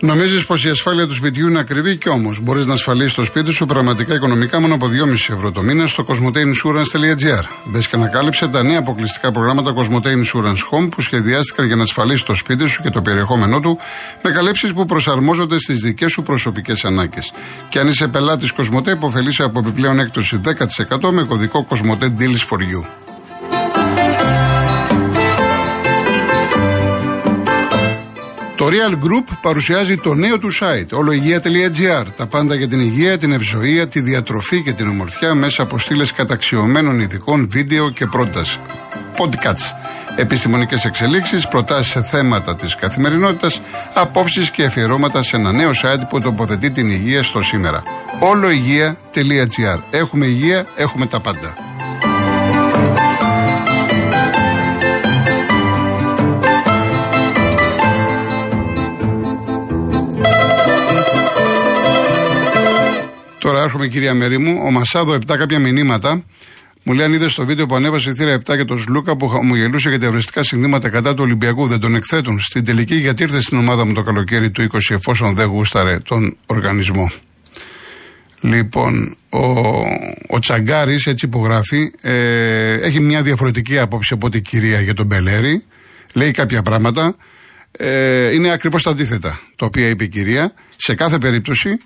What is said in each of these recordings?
Νομίζεις πως η ασφάλεια του σπιτιού είναι ακριβή και όμως μπορείς να ασφαλίσεις το σπίτι σου πραγματικά οικονομικά μόνο από 2,5 ευρώ το μήνα στο cosmoteinsurance.gr. Μπες και ανακάλυψε τα νέα αποκλειστικά προγράμματα Cosmote Insurance Home που σχεδιάστηκαν για να ασφαλίσεις το σπίτι σου και το περιεχόμενό του με καλύψει που προσαρμόζονται στις δικές σου προσωπικές ανάγκες. Και αν είσαι πελάτης Cosmote, υποφελείσαι από επιπλέον έκπτωση 10% με κωδικό Cosmote Deals for You. Το Real Group παρουσιάζει το νέο του site ολογία.gr. Τα πάντα για την υγεία, την ευζοία, τη διατροφή και την ομορφιά μέσα από στήλες καταξιωμένων ειδικών, βίντεο και πρόταση. Podcasts. Επιστημονικές εξελίξεις, προτάσεις σε θέματα της καθημερινότητας, απόψεις και αφιερώματα σε ένα νέο site που τοποθετεί την υγεία στο σήμερα. ολογία.gr. Έχουμε υγεία, έχουμε τα πάντα. Έρχομαι κυρία Μέρη μου. Ο Μασάδο 7 κάποια μηνύματα. Μου λέει αν είδες στο βίντεο που ανέβασε η θύρα 7 για τον Σλούκα που μου γελούσε για τα ευριστικά συνδύματα κατά του Ολυμπιακού. Δεν τον εκθέτουν στην τελική γιατί ήρθε στην ομάδα μου το καλοκαίρι του 20 εφόσον δεν γούσταρε τον οργανισμό. Λοιπόν, ο, ο Τσαγκάρης, έτσι υπογράφει, ε, έχει μια διαφορετική άποψη από την κυρία για τον Μπελέρη. Λέει κάποια πράγματα. Ε, είναι ακριβώς τα αντίθετα το οποία είπε η κυρία. Σε κάθε περίπτωση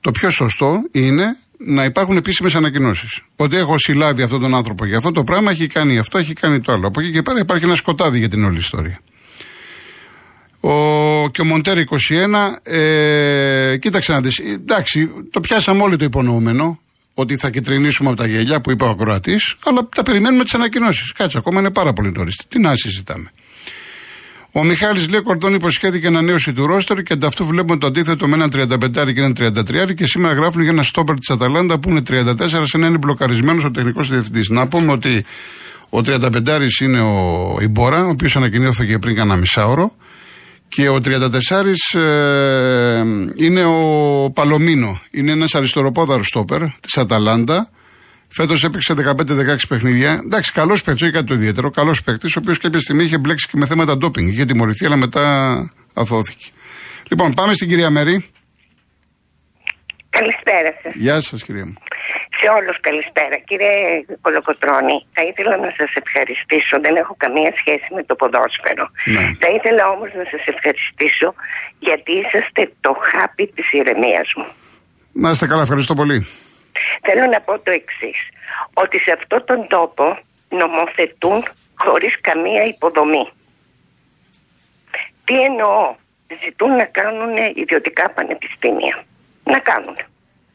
το πιο σωστό είναι να υπάρχουν επίσημες ανακοινώσεις. Ότι έχω συλλάβει αυτόν τον άνθρωπο για αυτό το πράγμα, έχει κάνει αυτό, έχει κάνει το άλλο. Από εκεί και πέρα υπάρχει ένα σκοτάδι για την όλη ιστορία. Ο, και ο Μοντέρ 21, ε, κοίταξε να δεις, εντάξει, το πιάσαμε όλοι το υπονοούμενο, ότι θα κυτρινίσουμε από τα γελιά που είπε ο ακροατής, αλλά τα περιμένουμε τις ανακοινώσεις. Κάτσε, ακόμα είναι πάρα πολύ νωρίς. Τι να συζητάμε. Ο Μιχάλης λέει Κορδόν υποσχέθηκε ανανέωση του ρόστερ και ανταυτού βλέπουμε το αντίθετο με έναν 35 και έναν 33 και σήμερα γράφουν για ένα στόπερ της Αταλάντα που είναι 34 σε να είναι μπλοκαρισμένος ο τεχνικός διευθυντής. Να πούμε ότι ο 35 είναι ο Ιμπόρα, ο οποίος ανακοινώθηκε πριν κανένα μισάωρο. Και ο 34 ε, είναι ο Παλομίνο. Είναι ένας αριστεροπόδαρος στόπερ της Αταλάντα Φέτος έπαιξε 15-16 παιχνίδια. Εντάξει, καλός παίκτης, όχι κάτι το ιδιαίτερο. Καλός παίκτης, ο οποίος κάποια στιγμή είχε μπλέξει και με θέματα ντόπινγκ. Είχε τιμωρηθεί, αλλά μετά αθώθηκε. Λοιπόν, πάμε στην κυρία Μέρη. Καλησπέρα σας. Γεια σας, κυρία μου. Σε όλους καλησπέρα. Κύριε Κολοκοτρώνη, θα ήθελα να σας ευχαριστήσω. Δεν έχω καμία σχέση με το ποδόσφαιρο. Ναι. Θα ήθελα όμως να σας ευχαριστήσω γιατί είσαστε το χάπι της ηρεμίας μου. Να είστε καλά, ευχαριστώ πολύ. Θέλω να πω το εξής. Ότι σε αυτόν τον τόπο νομοθετούν χωρίς καμία υποδομή. Τι εννοώ. Ζητούν να κάνουν ιδιωτικά πανεπιστήμια. Να κάνουν.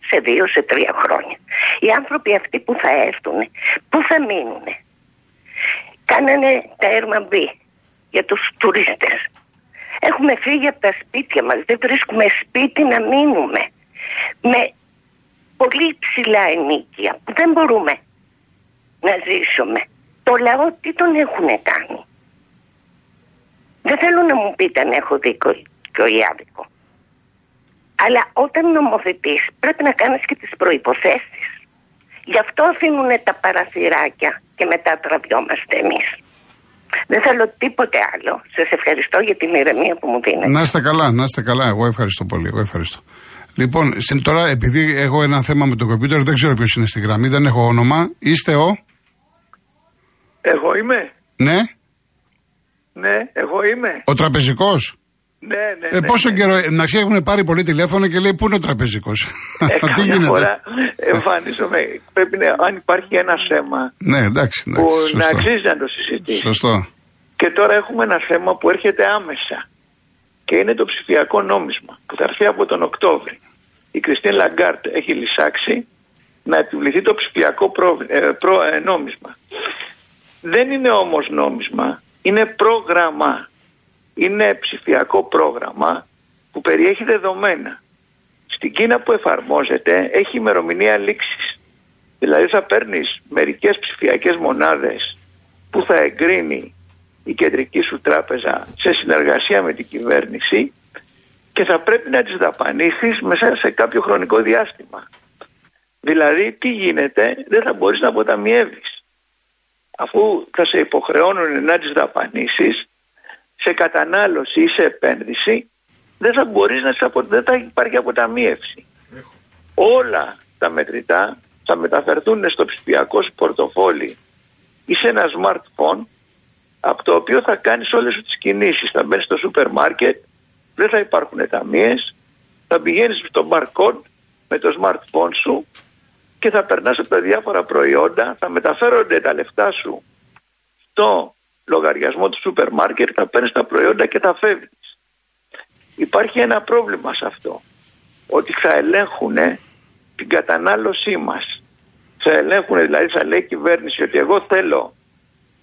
Σε δύο, σε τρία χρόνια. Οι άνθρωποι αυτοί που θα έρθουν, πού θα μείνουν. Κάνανε τα Airbnb για τους τουρίστες. Έχουμε φύγει από τα σπίτια μας. Δεν βρίσκουμε σπίτι να μείνουμε. Με πολύ ψηλά ενίκεια που δεν μπορούμε να ζήσουμε. Το λαό τι τον έχουν κάνει; Δεν θέλω να μου πείτε αν έχω δίκιο ή άδικο. Αλλά όταν νομοθετείς πρέπει να κάνεις και τις προϋποθέσεις. Γι' αυτό αφήνουν τα παραθυράκια και μετά τραβιόμαστε εμείς. Δεν θέλω τίποτε άλλο. Σας ευχαριστώ για την ηρεμία που μου δίνετε. Να είστε καλά, να είστε καλά. Εγώ ευχαριστώ πολύ. Εγώ ευχαριστώ. Λοιπόν, τώρα επειδή έχω ένα θέμα με το κομπιούτερ, δεν ξέρω ποιος είναι στη γραμμή, δεν έχω όνομα. Είστε ο; Εγώ είμαι. Ναι. Ναι, εγώ είμαι. Ο τραπεζικός; Ναι, ναι. Ε, ναι, πόσο ναι. καιρό, να ξέρει, έχουν πάρει πολύ τηλέφωνο και λέει Πού είναι ο τραπεζικός; Ε, Τι γίνεται; Φορά εμφανίζομαι. Πρέπει να, αν υπάρχει ένα θέμα. Ναι, εντάξει. εντάξει που σωστό. να αξίζει να το συζητήσεις. Σωστό. Και τώρα έχουμε ένα θέμα που έρχεται άμεσα και είναι το ψηφιακό νόμισμα που θα έρθει από τον Οκτώβρη. Η Κριστίν Λαγκάρντ έχει λυσσάξει να επιβληθεί το ψηφιακό προ, ε, προ, ε, νόμισμα. Δεν είναι όμως νόμισμα, είναι πρόγραμμα. Είναι ψηφιακό πρόγραμμα που περιέχει δεδομένα. Στην Κίνα που εφαρμόζεται έχει ημερομηνία λήξης. Δηλαδή θα παίρνεις μερικές ψηφιακές μονάδες που θα εγκρίνει η κεντρική σου τράπεζα σε συνεργασία με την κυβέρνηση και θα πρέπει να τις δαπανίσεις μέσα σε κάποιο χρονικό διάστημα. Δηλαδή τι γίνεται, δεν θα μπορείς να αποταμιεύεις. Αφού θα σε υποχρεώνουν να τις δαπανίσεις σε κατανάλωση ή σε επένδυση, δεν θα μπορείς να απο... δεν θα υπάρχει αποταμίευση. Όλα τα μετρητά θα μεταφερθούν στο ψηφιακό σου πορτοφόλι ή σε ένα smartphone από το οποίο θα κάνεις όλες τις κινήσεις. Θα μπαίνεις στο σούπερ μάρκετ, δεν θα υπάρχουν ταμείες, θα πηγαίνεις στο barcode με το smartphone σου και θα περνάς από τα διάφορα προϊόντα, θα μεταφέρονται τα λεφτά σου στο λογαριασμό του σούπερ μάρκετ, θα παίρνεις τα προϊόντα και θα φεύγεις. Υπάρχει ένα πρόβλημα σε αυτό, ότι θα ελέγχουν την κατανάλωσή μας. Θα ελέγχουν, δηλαδή θα λέει η κυβέρνηση ότι εγώ θέλω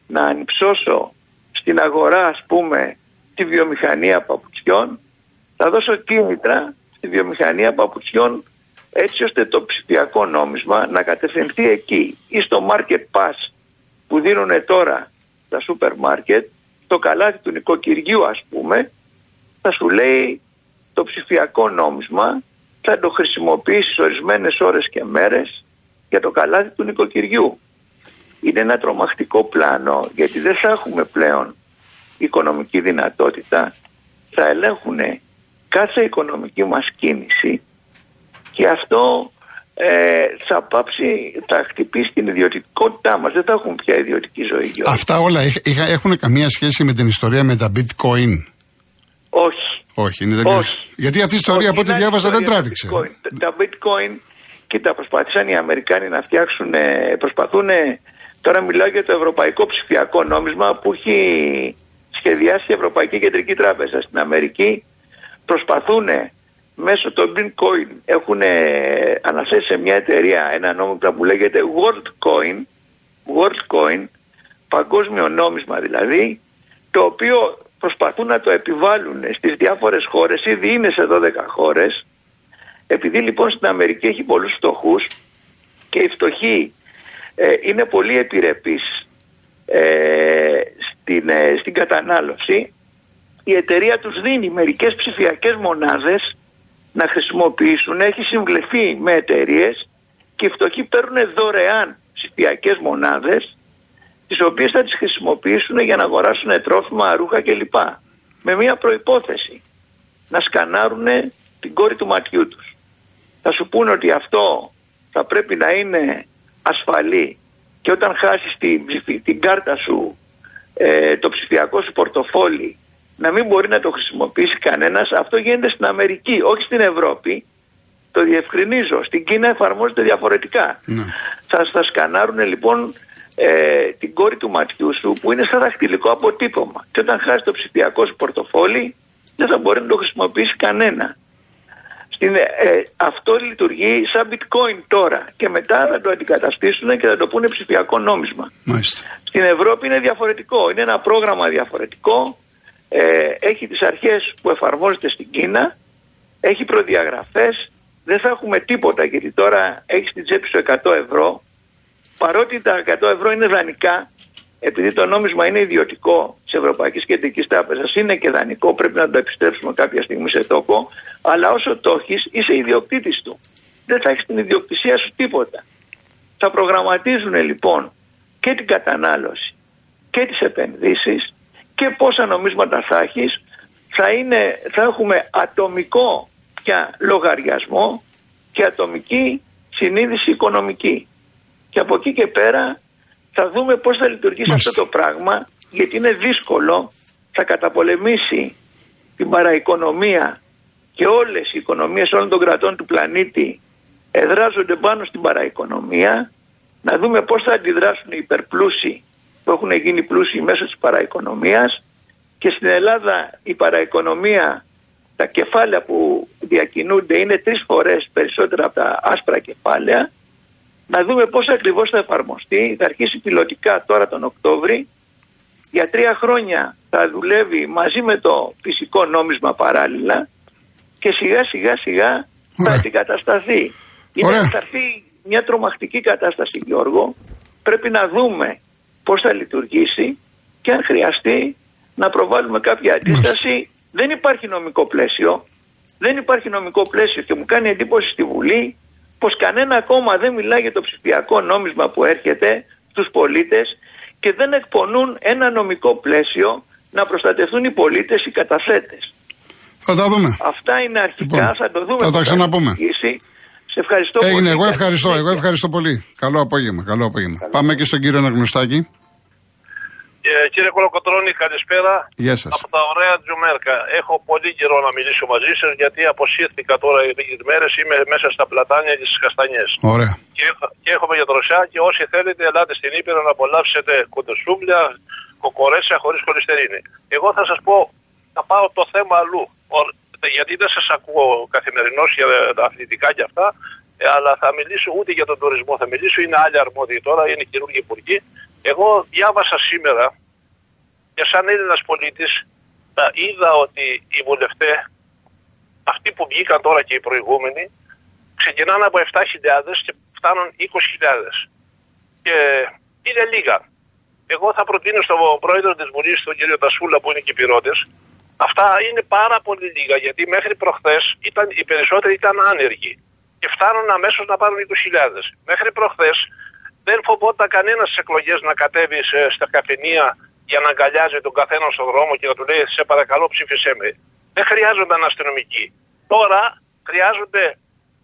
να ανυψώσω στην αγορά ας πούμε τη βιομηχανία παπουτσιών, θα δώσω κίνητρα στη βιομηχανία παπουτσιών έτσι ώστε το ψηφιακό νόμισμα να κατευθυνθεί εκεί ή στο market pass που δίνουν τώρα τα σούπερ μάρκετ, το καλάθι του νοικοκυριού ας πούμε, θα σου λέει το ψηφιακό νόμισμα θα το χρησιμοποιήσεις ορισμένες ώρες και μέρες για το καλάθι του νοικοκυριού. Είναι ένα τρομακτικό πλάνο γιατί δεν θα έχουμε πλέον οικονομική δυνατότητα. Θα ελέγχουν κάθε οικονομική μας κίνηση και αυτό ε, θα πάψει, θα χτυπήσει την ιδιωτικότητά μας. Δεν θα έχουμε πια ιδιωτική ζωή. Αυτά όλα έχουν καμία σχέση με την ιστορία με τα bitcoin; Όχι. Όχι, είναι Όχι. Γιατί αυτή η ιστορία από ό,τι διάβαζα δεν τράβηξε. Τα bitcoin και τα προσπάθησαν οι Αμερικάνοι να φτιάξουν, προσπαθούν, τώρα μιλάω για το ευρωπαϊκό ψηφιακό νόμισμα που έχει σχεδιάσει η Ευρωπαϊκή Κεντρική Τράπεζα στην Αμερική. Προσπαθούν μέσω των bitcoin έχουν αναθέσει σε μια εταιρεία ένα νόμισμα που λέγεται WorldCoin, WorldCoin, παγκόσμιο νόμισμα δηλαδή, το οποίο προσπαθούν να το επιβάλλουν στις διάφορες χώρες, ήδη είναι σε 12 χώρες. Επειδή λοιπόν στην Αμερική έχει πολλούς φτωχούς και οι φτωχοί ε, είναι πολύ επιρρεπείς ε, στην, ε, στην κατανάλωση, η εταιρεία τους δίνει μερικές ψηφιακές μονάδες να χρησιμοποιήσουν, έχει συμβλεφεί με εταιρείες και οι φτωχοί παίρνουν δωρεάν ψηφιακές μονάδες τις οποίες θα τις χρησιμοποιήσουν για να αγοράσουν τρόφιμα, ρούχα κλπ. Με μία προϋπόθεση, να σκανάρουν την κόρη του ματιού τους. Θα σου πούνε ότι αυτό θα πρέπει να είναι ασφαλή και όταν χάσεις την, την κάρτα σου, ε, το ψηφιακό σου πορτοφόλι, να μην μπορεί να το χρησιμοποιήσει κανένας, αυτό γίνεται στην Αμερική, όχι στην Ευρώπη. Το διευκρινίζω. Στην Κίνα εφαρμόζεται διαφορετικά. Ναι. Θα, θα σκανάρουν λοιπόν ε, την κόρη του ματιού σου που είναι σαν δαχτυλικό αποτύπωμα. Και όταν χάσει το ψηφιακό σου πορτοφόλι δεν θα μπορεί να το χρησιμοποιήσει κανένα. Στην, ε, αυτό λειτουργεί σαν bitcoin τώρα. Και μετά θα το αντικαταστήσουν και θα το πούνε ψηφιακό νόμισμα. Μάλιστα. Στην Ευρώπη είναι διαφορετικό, είναι ένα πρόγραμμα διαφορετικό, ε, έχει τις αρχές που εφαρμόζεται στην Κίνα, έχει προδιαγραφές, δεν θα έχουμε τίποτα γιατί τώρα έχει στην τσέπη σου 100 ευρώ. Παρότι τα 100 ευρώ είναι δανεικά, επειδή το νόμισμα είναι ιδιωτικό της Ευρωπαϊκής Κεντρικής Τράπεζας, είναι και δανεικό, πρέπει να το επιστρέψουμε κάποια στιγμή σε τόπο, αλλά όσο το έχεις, είσαι ιδιοκτήτης του. Δεν θα έχεις την ιδιοκτησία σου τίποτα. Θα προγραμματίζουν λοιπόν και την κατανάλωση και τις επενδύσεις και πόσα νομίσματα θα έχεις, θα, θα έχουμε ατομικό πια λογαριασμό και ατομική συνείδηση οικονομική. Και από εκεί και πέρα θα δούμε πώς θα λειτουργήσει αυτό το πράγμα γιατί είναι δύσκολο, θα καταπολεμήσει την παραοικονομία και όλες οι οικονομίες όλων των κρατών του πλανήτη. Εδράζονται πάνω στην παραοικονομία. Να δούμε πώς θα αντιδράσουν οι υπερπλούσιοι που έχουν γίνει πλούσιοι μέσω της παραοικονομίας. Και στην Ελλάδα η παραοικονομία τα κεφάλαια που διακινούνται είναι τρεις φορές περισσότερα από τα άσπρα κεφάλαια να δούμε πώς ακριβώς θα εφαρμοστεί. Θα αρχίσει πιλωτικά τώρα τον Οκτώβρη. Για τρία χρόνια θα δουλεύει μαζί με το φυσικό νόμισμα παράλληλα και σιγά σιγά σιγά θα αντικατασταθεί. Είναι θα έρθει μια τρομακτική κατάσταση Γιώργο. Πρέπει να δούμε πώς θα λειτουργήσει και αν χρειαστεί να προβάλλουμε κάποια αντίσταση. Δεν υπάρχει νομικό πλαίσιο. Δεν υπάρχει νομικό πλαίσιο και μου κάνει εντύπωση στη Βουλή πως κανένα κόμμα δεν μιλάει για το ψηφιακό νόμισμα που έρχεται στους πολίτες και δεν εκπονούν ένα νομικό πλαίσιο να προστατευτούν οι πολίτες, οι καταθέτες. Θα τα δούμε. Αυτά είναι αρχικά, Λοιπόν, θα το δούμε. θα τα πώς ξαναπούμε. λειτουργήσει. Σε ευχαριστώ Έγινε, πολύ. εγώ Καλή ευχαριστώ, εγώ συνέχεια. ευχαριστώ πολύ. Καλό απόγευμα, καλό απόγευμα. Πάμε και στον κύριο Αναγνωστάκη. Ε, κύριε Κολοκοτρώνη, καλησπέρα. Γεια σας. Από τα ωραία Τζουμέρκα. Έχω πολύ καιρό να μιλήσω μαζί σας γιατί αποσύρθηκα τώρα λίγες μέρες. Είμαι μέσα στα πλατάνια και στις καστανιές. Ωραία. Και, έχω- και έχουμε για δροσιά και όσοι θέλετε, ελάτε στην Ήπειρο να απολαύσετε κοντοσούμπλια, κοκορέσια χωρίς χολυστερίνη. Εγώ θα σας πω, θα πάω το θέμα αλλού. Ο- γιατί δεν σας ακούω καθημερινώς για τα αθλητικά και αυτά, ε, αλλά θα μιλήσω ούτε για τον τουρισμό. Θα μιλήσω, είναι άλλοι αρμόδιοι τώρα, είναι καινούργιοι υπουργοί. Εγώ διάβασα σήμερα και σαν Έλληνας πολίτης, είδα ότι οι βουλευτές, αυτοί που βγήκαν τώρα και οι προηγούμενοι, ξεκινάνε από 7.000 και φτάνουν 20.000. Και είναι λίγα. Εγώ θα προτείνω στον πρόεδρο της Βουλής, τον κύριο Τασούλα, που είναι και πυρότε, αυτά είναι πάρα πολύ λίγα. Γιατί μέχρι προχθές οι περισσότεροι ήταν άνεργοι και φτάνουν αμέσως να πάρουν 20.000. Μέχρι προχθές δεν φοβόταν κανένας στις εκλογές να κατέβει σε- στα καφενεία για να αγκαλιάζει τον καθένα στον δρόμο και να του λέει: Σε παρακαλώ, ψήφισέ με. Δεν χρειάζονταν αστυνομικοί. Τώρα χρειάζονται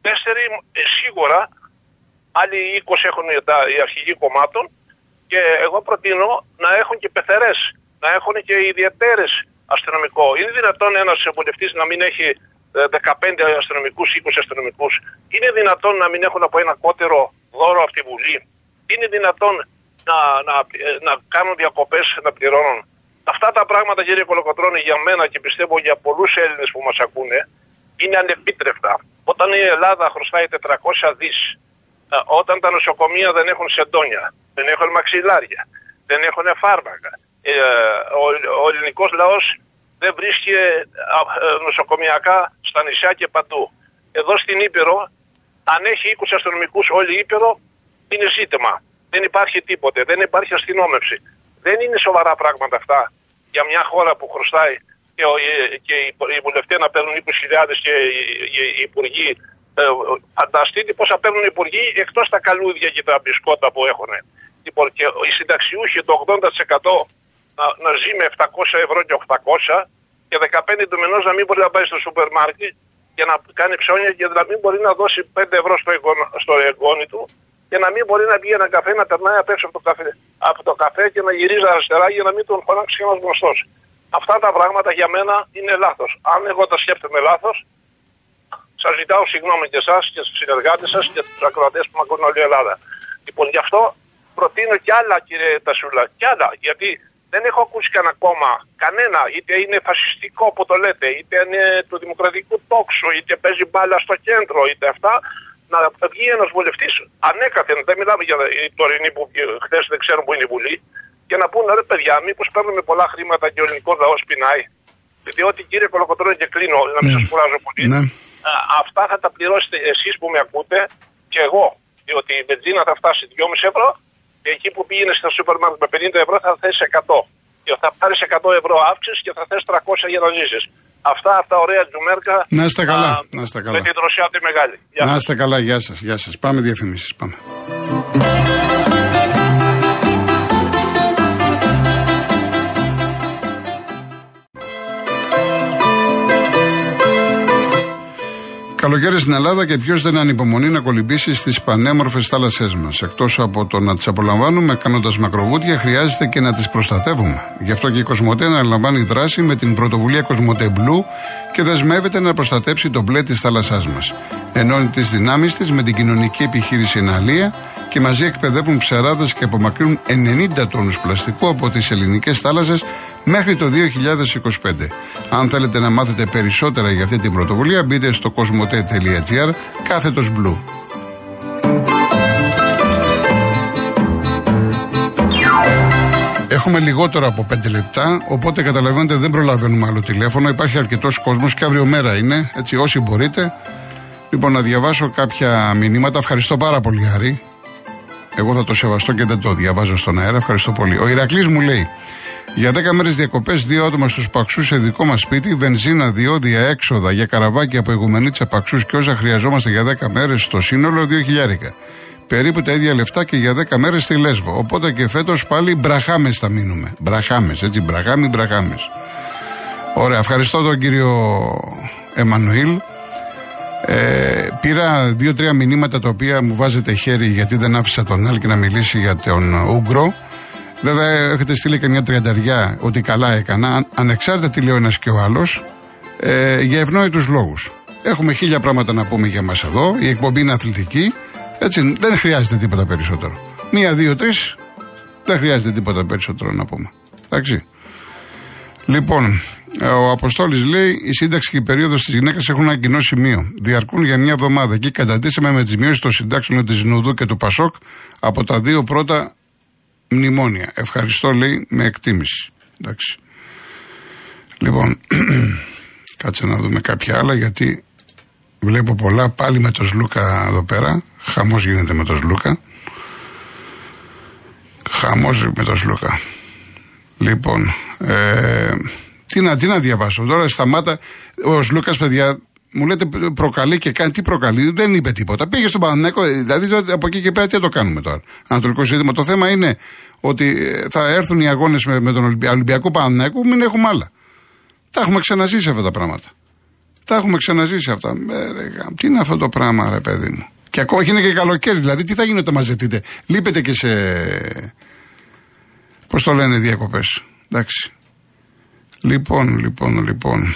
τέσσερι ε, σίγουρα, άλλοι 20 έχουν τα, οι αρχηγοί κομμάτων και εγώ προτείνω να έχουν και πεθερές, να έχουν και ιδιαίτερε αστυνομικό. Είναι δυνατόν ένας βουλευτής να μην έχει ε, 15 αστυνομικούς, 20 αστυνομικούς. Είναι δυνατόν να μην έχουν από ένα κότερο δώρο από τη Βουλή. Είναι δυνατόν να, να, ε, να κάνουν διακοπές να πληρώνουν. Αυτά τα πράγματα, κύριε Κολοκοτρώνη, για μένα και πιστεύω για πολλούς Έλληνες που μας ακούνε, είναι ανεπίτρεπτα. Όταν η Ελλάδα χρωστάει 400 δις, όταν τα νοσοκομεία δεν έχουν σεντόνια, δεν έχουν μαξιλάρια, δεν έχουν φάρμακα, ε, ο, ο ελληνικός λαός δεν βρίσκει ε, α, ε, νοσοκομιακά στα νησιά και παντού. Εδώ στην Ήπειρο, αν έχει 20 αστυνομικούς όλη η Ήπειρο, είναι ζήτημα. Δεν υπάρχει τίποτε, δεν υπάρχει αστυνόμευση. Δεν είναι σοβαρά πράγματα αυτά για μια χώρα που χρωστάει και, ο- ε, και οι, οι βουλευτές να παίρνουν 20.000 και οι, οι, οι υπουργοί. Ε, φανταστείτε πόσα παίρνουν οι υπουργοί εκτός τα καλούδια και τα μπισκότα που έχουν. Λοιπόν, και οι συνταξιούχοι το 80% να, να ζει με 700 ευρώ και 800 και 15 του μηνό να μην μπορεί να πάει στο σούπερ μάρκετ και να κάνει ψώνια και να μην μπορεί να δώσει 5 ευρώ στο, εγγόνο, στο εγγόνι του και να μην μπορεί να βγει ένα καφέ να περνάει απ' έξω από το καφέ, από το καφέ και να γυρίζει αριστερά για να μην τον φωνάξει ένα γνωστό. Αυτά τα πράγματα για μένα είναι λάθος. Αν εγώ τα σκέφτομαι λάθος, σας ζητάω συγγνώμη και εσά και στους συνεργάτες σας και στου ακροατές που με ακούνε όλη η Ελλάδα. Λοιπόν, γι' αυτό προτείνω κι άλλα, κύριε Τασούλα, κι άλλα. Γιατί δεν έχω ακούσει κανένα κόμμα, κανένα, είτε είναι φασιστικό που το λέτε, είτε είναι του δημοκρατικού τόξου, είτε παίζει μπάλα στο κέντρο, είτε αυτά, να βγει ένας βουλευτής ανέκαθεν. Δεν μιλάμε για η τωρινή που χθες δεν ξέρουν που είναι η Βουλή, και να πούνε ρε παιδιά, μήπως παίρνουμε πολλά χρήματα και ο ελληνικός λαός πεινάει. Διότι κύριε Κολοκοτρώνη, και κλείνω, να μην σας κουράζω πολύ. Ναι. Α, αυτά θα τα πληρώσετε εσείς που με ακούτε και εγώ. Διότι η βενζίνα θα φτάσει 2,5 ευρώ και εκεί που πήγαινε στο σούπερ μάρκετ με 50 ευρώ θα θέσει 100. Και θα πάρεις 100 ευρώ αύξηση και θα θέσει 300 για να ζήσεις. Αυτά από τα ωραία τζουμέρκα. Να είστε καλά, α, να είστε καλά. Με την δροσιά τη μεγάλη. Γεια Να σας. είστε καλά, γεια σας. Γεια σας. Πάμε διαφημίσεις. Πάμε. Καλοκαίρι στην Ελλάδα και ποιος δεν ανυπομονεί να κολυμπήσει στις πανέμορφες θάλασσές μας. Εκτός από το να τις απολαμβάνουμε κάνοντας μακροβούτια, χρειάζεται και να τις προστατεύουμε. Γι' αυτό και η Κοσμοτέ αναλαμβάνει δράση με την πρωτοβουλία Κοσμοτέ Blue και δεσμεύεται να προστατέψει το μπλε της θάλασσάς μας. Ενώνει τις δυνάμεις της με την κοινωνική επιχείρηση Εναλία και μαζί εκπαιδεύουν ψαράδες και απομακρύνουν 90 τόνους πλαστικού από τις ελληνικές θάλασσες μέχρι το 2025. Αν θέλετε να μάθετε περισσότερα για αυτή την πρωτοβουλία, μπείτε στο cosmote.gr κάθετος blue. Έχουμε λιγότερο από 5 λεπτά, οπότε καταλαβαίνετε δεν προλαβαίνουμε άλλο τηλέφωνο. Υπάρχει αρκετός κόσμος και αύριο μέρα είναι, έτσι όσοι μπορείτε. Λοιπόν, να διαβάσω κάποια μηνύματα. Ευχαριστώ πάρα πολύ, Άρη. Εγώ θα το σεβαστώ και δεν το διαβάζω στον αέρα. Ευχαριστώ πολύ. Ο Ηρακλής μου λέει: Για 10 μέρες διακοπές, δύο άτομα στους Παξούς σε δικό μας σπίτι, βενζίνα, διόδια, έξοδα για καραβάκια από Ιγουμενίτσα Παξού και όσα χρειαζόμαστε για 10 μέρες στο σύνολο, 2 χιλιάρικα. Περίπου τα ίδια λεφτά και για 10 μέρες στη Λέσβο. Οπότε και φέτος πάλι μπραχάμες θα μείνουμε. Μπραχάμες, έτσι, μπραχάμι, μπραχάμες. Ωραία, ευχαριστώ τον κύριο Εμμανουήλ. Ε, πήρα δύο-τρία μηνύματα τα οποία μου βάζετε χέρι γιατί δεν άφησα τον Άλκη να μιλήσει για τον Ούγκρο. Βέβαια, έχετε στείλει και μια τριανταριά ότι καλά έκανα. Ανεξάρτητα τι λέει ο ένας και ο άλλος, ε, για ευνόητους λόγους. Έχουμε χίλια πράγματα να πούμε για μας εδώ. Η εκπομπή είναι αθλητική. Έτσι, δεν χρειάζεται τίποτα περισσότερο. Μία, δύο, τρεις. Δεν χρειάζεται τίποτα περισσότερο να πούμε. Εντάξει. Λοιπόν, ο Αποστόλης λέει: Η σύνταξη και η περίοδος της γυναίκας έχουν ένα κοινό σημείο. Διαρκούν για μια εβδομάδα και καταντήσαμε με τις μειώσει των συντάξεων της Νουδού και του Πασόκ από τα δύο πρώτα μνημόνια. Ευχαριστώ, λέει, με εκτίμηση. Εντάξει. Λοιπόν, κάτσε να δούμε κάποια άλλα γιατί βλέπω πολλά πάλι με τον Σλούκα εδώ πέρα. Χαμός γίνεται με τον Σλούκα. Χαμός με τον Σλούκα. Λοιπόν, ε, τι, να, τι να διαβάσω. Τώρα σταμάτα. Ο Σλούκας, παιδιά, μου λέτε προκαλεί και κάνει. Τι προκαλεί, δεν είπε τίποτα. Πήγε στον Παναναναϊκό, δηλαδή από εκεί και πέρα τι το κάνουμε τώρα; Ανατολικό Σύντημα. Το θέμα είναι ότι ε, θα έρθουν οι αγώνες με, με τον Ολυμπιακό Παναναναϊκό, μην έχουμε άλλα. Τα έχουμε ξαναζήσει αυτά τα πράγματα. Τα έχουμε ξαναζήσει αυτά. Ε, ρε, τι είναι αυτό το πράγμα, ρε παιδί μου; Και ακόμα είναι και καλοκαίρι, δηλαδή τι θα γίνει όταν μαζευτείτε; Λείπετε και σε. Πώς το λένε διακοπές. Εντάξει. Λοιπόν, λοιπόν, λοιπόν.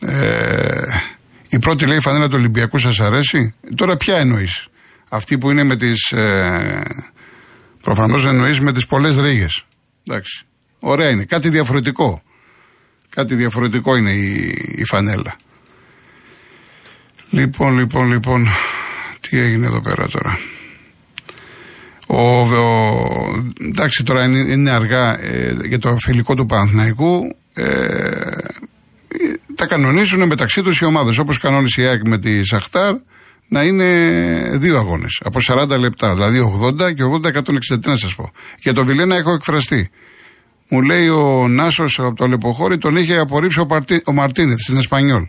Ε, η πρώτη λέει φανέλα του Ολυμπιακού σας αρέσει; Τώρα ποια εννοείς; Αυτή που είναι με τις. Ε, Προφανώς εννοείς με τις πολλές ρίγες. Εντάξει. Ωραία είναι. Κάτι διαφορετικό. Κάτι διαφορετικό είναι η, η φανέλα. Λοιπόν, λοιπόν, λοιπόν. Τι έγινε εδώ πέρα τώρα. Ο, ο, εντάξει τώρα είναι, είναι αργά ε, για το φιλικό του Παναθηναϊκού ε, τα κανονίσουν μεταξύ τους οι ομάδες όπως κανόνισε η ΑΕΚ με τη Σαχτάρ να είναι δύο αγώνες από 40 λεπτά, δηλαδή 80 και 80-160. να σας πω. Για τον Βιλένα έχω εκφραστεί. Μου λέει ο Νάσος από το Λεποχώρι, τον είχε απορρίψει ο, Παρτί, ο Μαρτίνεθ στην Εσπανιόλ.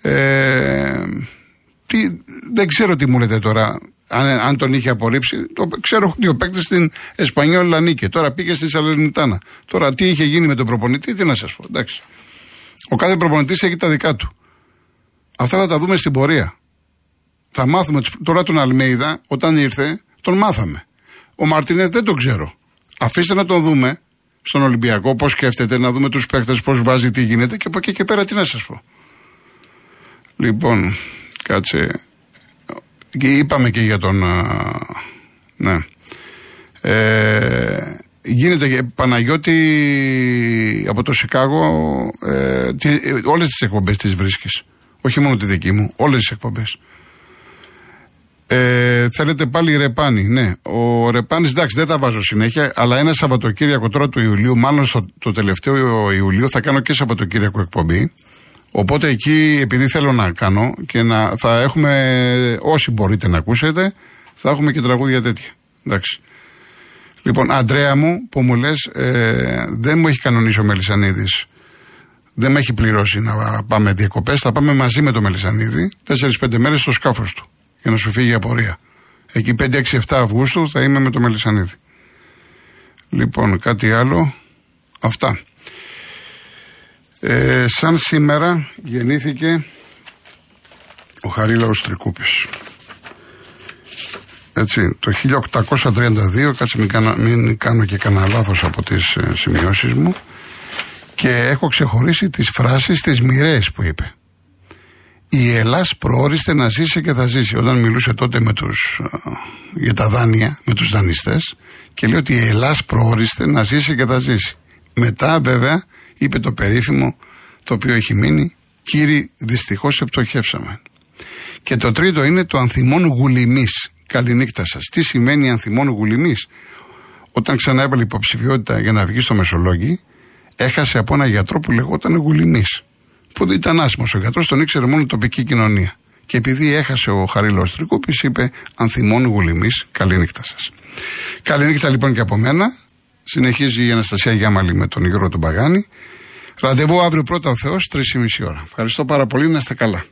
Ε, τι, δεν ξέρω τι μου λέτε τώρα. Αν, αν τον είχε απορρίψει, το, ξέρω ότι ο παίκτης στην Εσπανιόλ ανήκε. Τώρα πήγε στη Σαλερνιτάνα. Τώρα τι είχε γίνει με τον προπονητή, τι να σας πω. Εντάξει. Ο κάθε προπονητής έχει τα δικά του. Αυτά θα τα δούμε στην πορεία. Θα μάθουμε τώρα τον Αλμέιδα, όταν ήρθε, τον μάθαμε. Ο Μαρτίνεθ δεν τον ξέρω. Αφήστε να τον δούμε στον Ολυμπιακό, πώς σκέφτεται, να δούμε τους παίχτε, πώς βάζει, τι γίνεται και από εκεί και πέρα τι να σας πω. Λοιπόν, κάτσε. Και είπαμε και για τον. ναι. Ε, γίνεται Παναγιώτη από το Σικάγο ε, τι, όλες τις εκπομπές τις βρίσκεις όχι μόνο τη δική μου όλες τις εκπομπές ε, θέλετε πάλι ρεπάνι. Ναι. Ο ρεπάνις, εντάξει, δεν τα βάζω συνέχεια, αλλά ένα Σαββατοκύριακο τώρα του Ιουλίου, μάλλον στο το τελευταίο Ιουλίου, θα κάνω και Σαββατοκύριακο εκπομπή. Οπότε εκεί, επειδή θέλω να κάνω και να θα έχουμε, όσοι μπορείτε να ακούσετε, θα έχουμε και τραγούδια τέτοια. Εντάξει. Λοιπόν, Αντρέα μου, που μου λες, ε, δεν μου έχει κανονίσει ο Μελισανίδης. Δεν με έχει πληρώσει να πάμε διακοπές. Θα πάμε μαζί με το Μελισανίδη, 4-5 μέρες στο σκάφος του για να σου φύγει η απορία. Εκεί 5-6-7 Αυγούστου θα είμαι με το Μελισανίδη. Λοιπόν, κάτι άλλο. Αυτά. Ε, σαν σήμερα γεννήθηκε ο Χαρίλαος Τρικούπης. Έτσι, το 1832, κάτσε μην κάνω, μην κάνω και κανένα λάθος από τις ε, σημειώσεις μου, και έχω ξεχωρίσει τις φράσεις, τις μοιραίες που είπε η Ελλάς προόριστε να ζήσει και θα ζήσει. Όταν μιλούσε τότε με τους, ε, για τα δάνεια, με τους δανειστές και λέει ότι η Ελλάς προόριστε να ζήσει και θα ζήσει. Μετά βέβαια είπε το περίφημο το οποίο έχει μείνει «Κύριοι δυστυχώς επτοχεύσαμε». Και το τρίτο είναι το ανθιμόν γουλιμής. Καληνύχτα σας. Τι σημαίνει ανθιμόν γουλιμής. Όταν ξανά έβαλε υποψηφιότητα για να βγει στο Μεσολόγγι, έχασε από ένα γιατρό που λεγόταν γουλιμής που ήταν άσχημο ο γιατρός, τον ήξερε μόνο η τοπική κοινωνία. Και επειδή έχασε ο Χαρίλο Τρικούπης, είπε Ανθιμών γουλιμή, καληνύχτα σας. Καληνύχτα λοιπόν και από μένα. Συνεχίζει η Αναστασία Γιάμαλη με τον Γιώργο του Μπαγάνη. Ραντεβού αύριο πρώτα ο Θεός, 3,5 ώρα. Ευχαριστώ πάρα πολύ, να είστε καλά.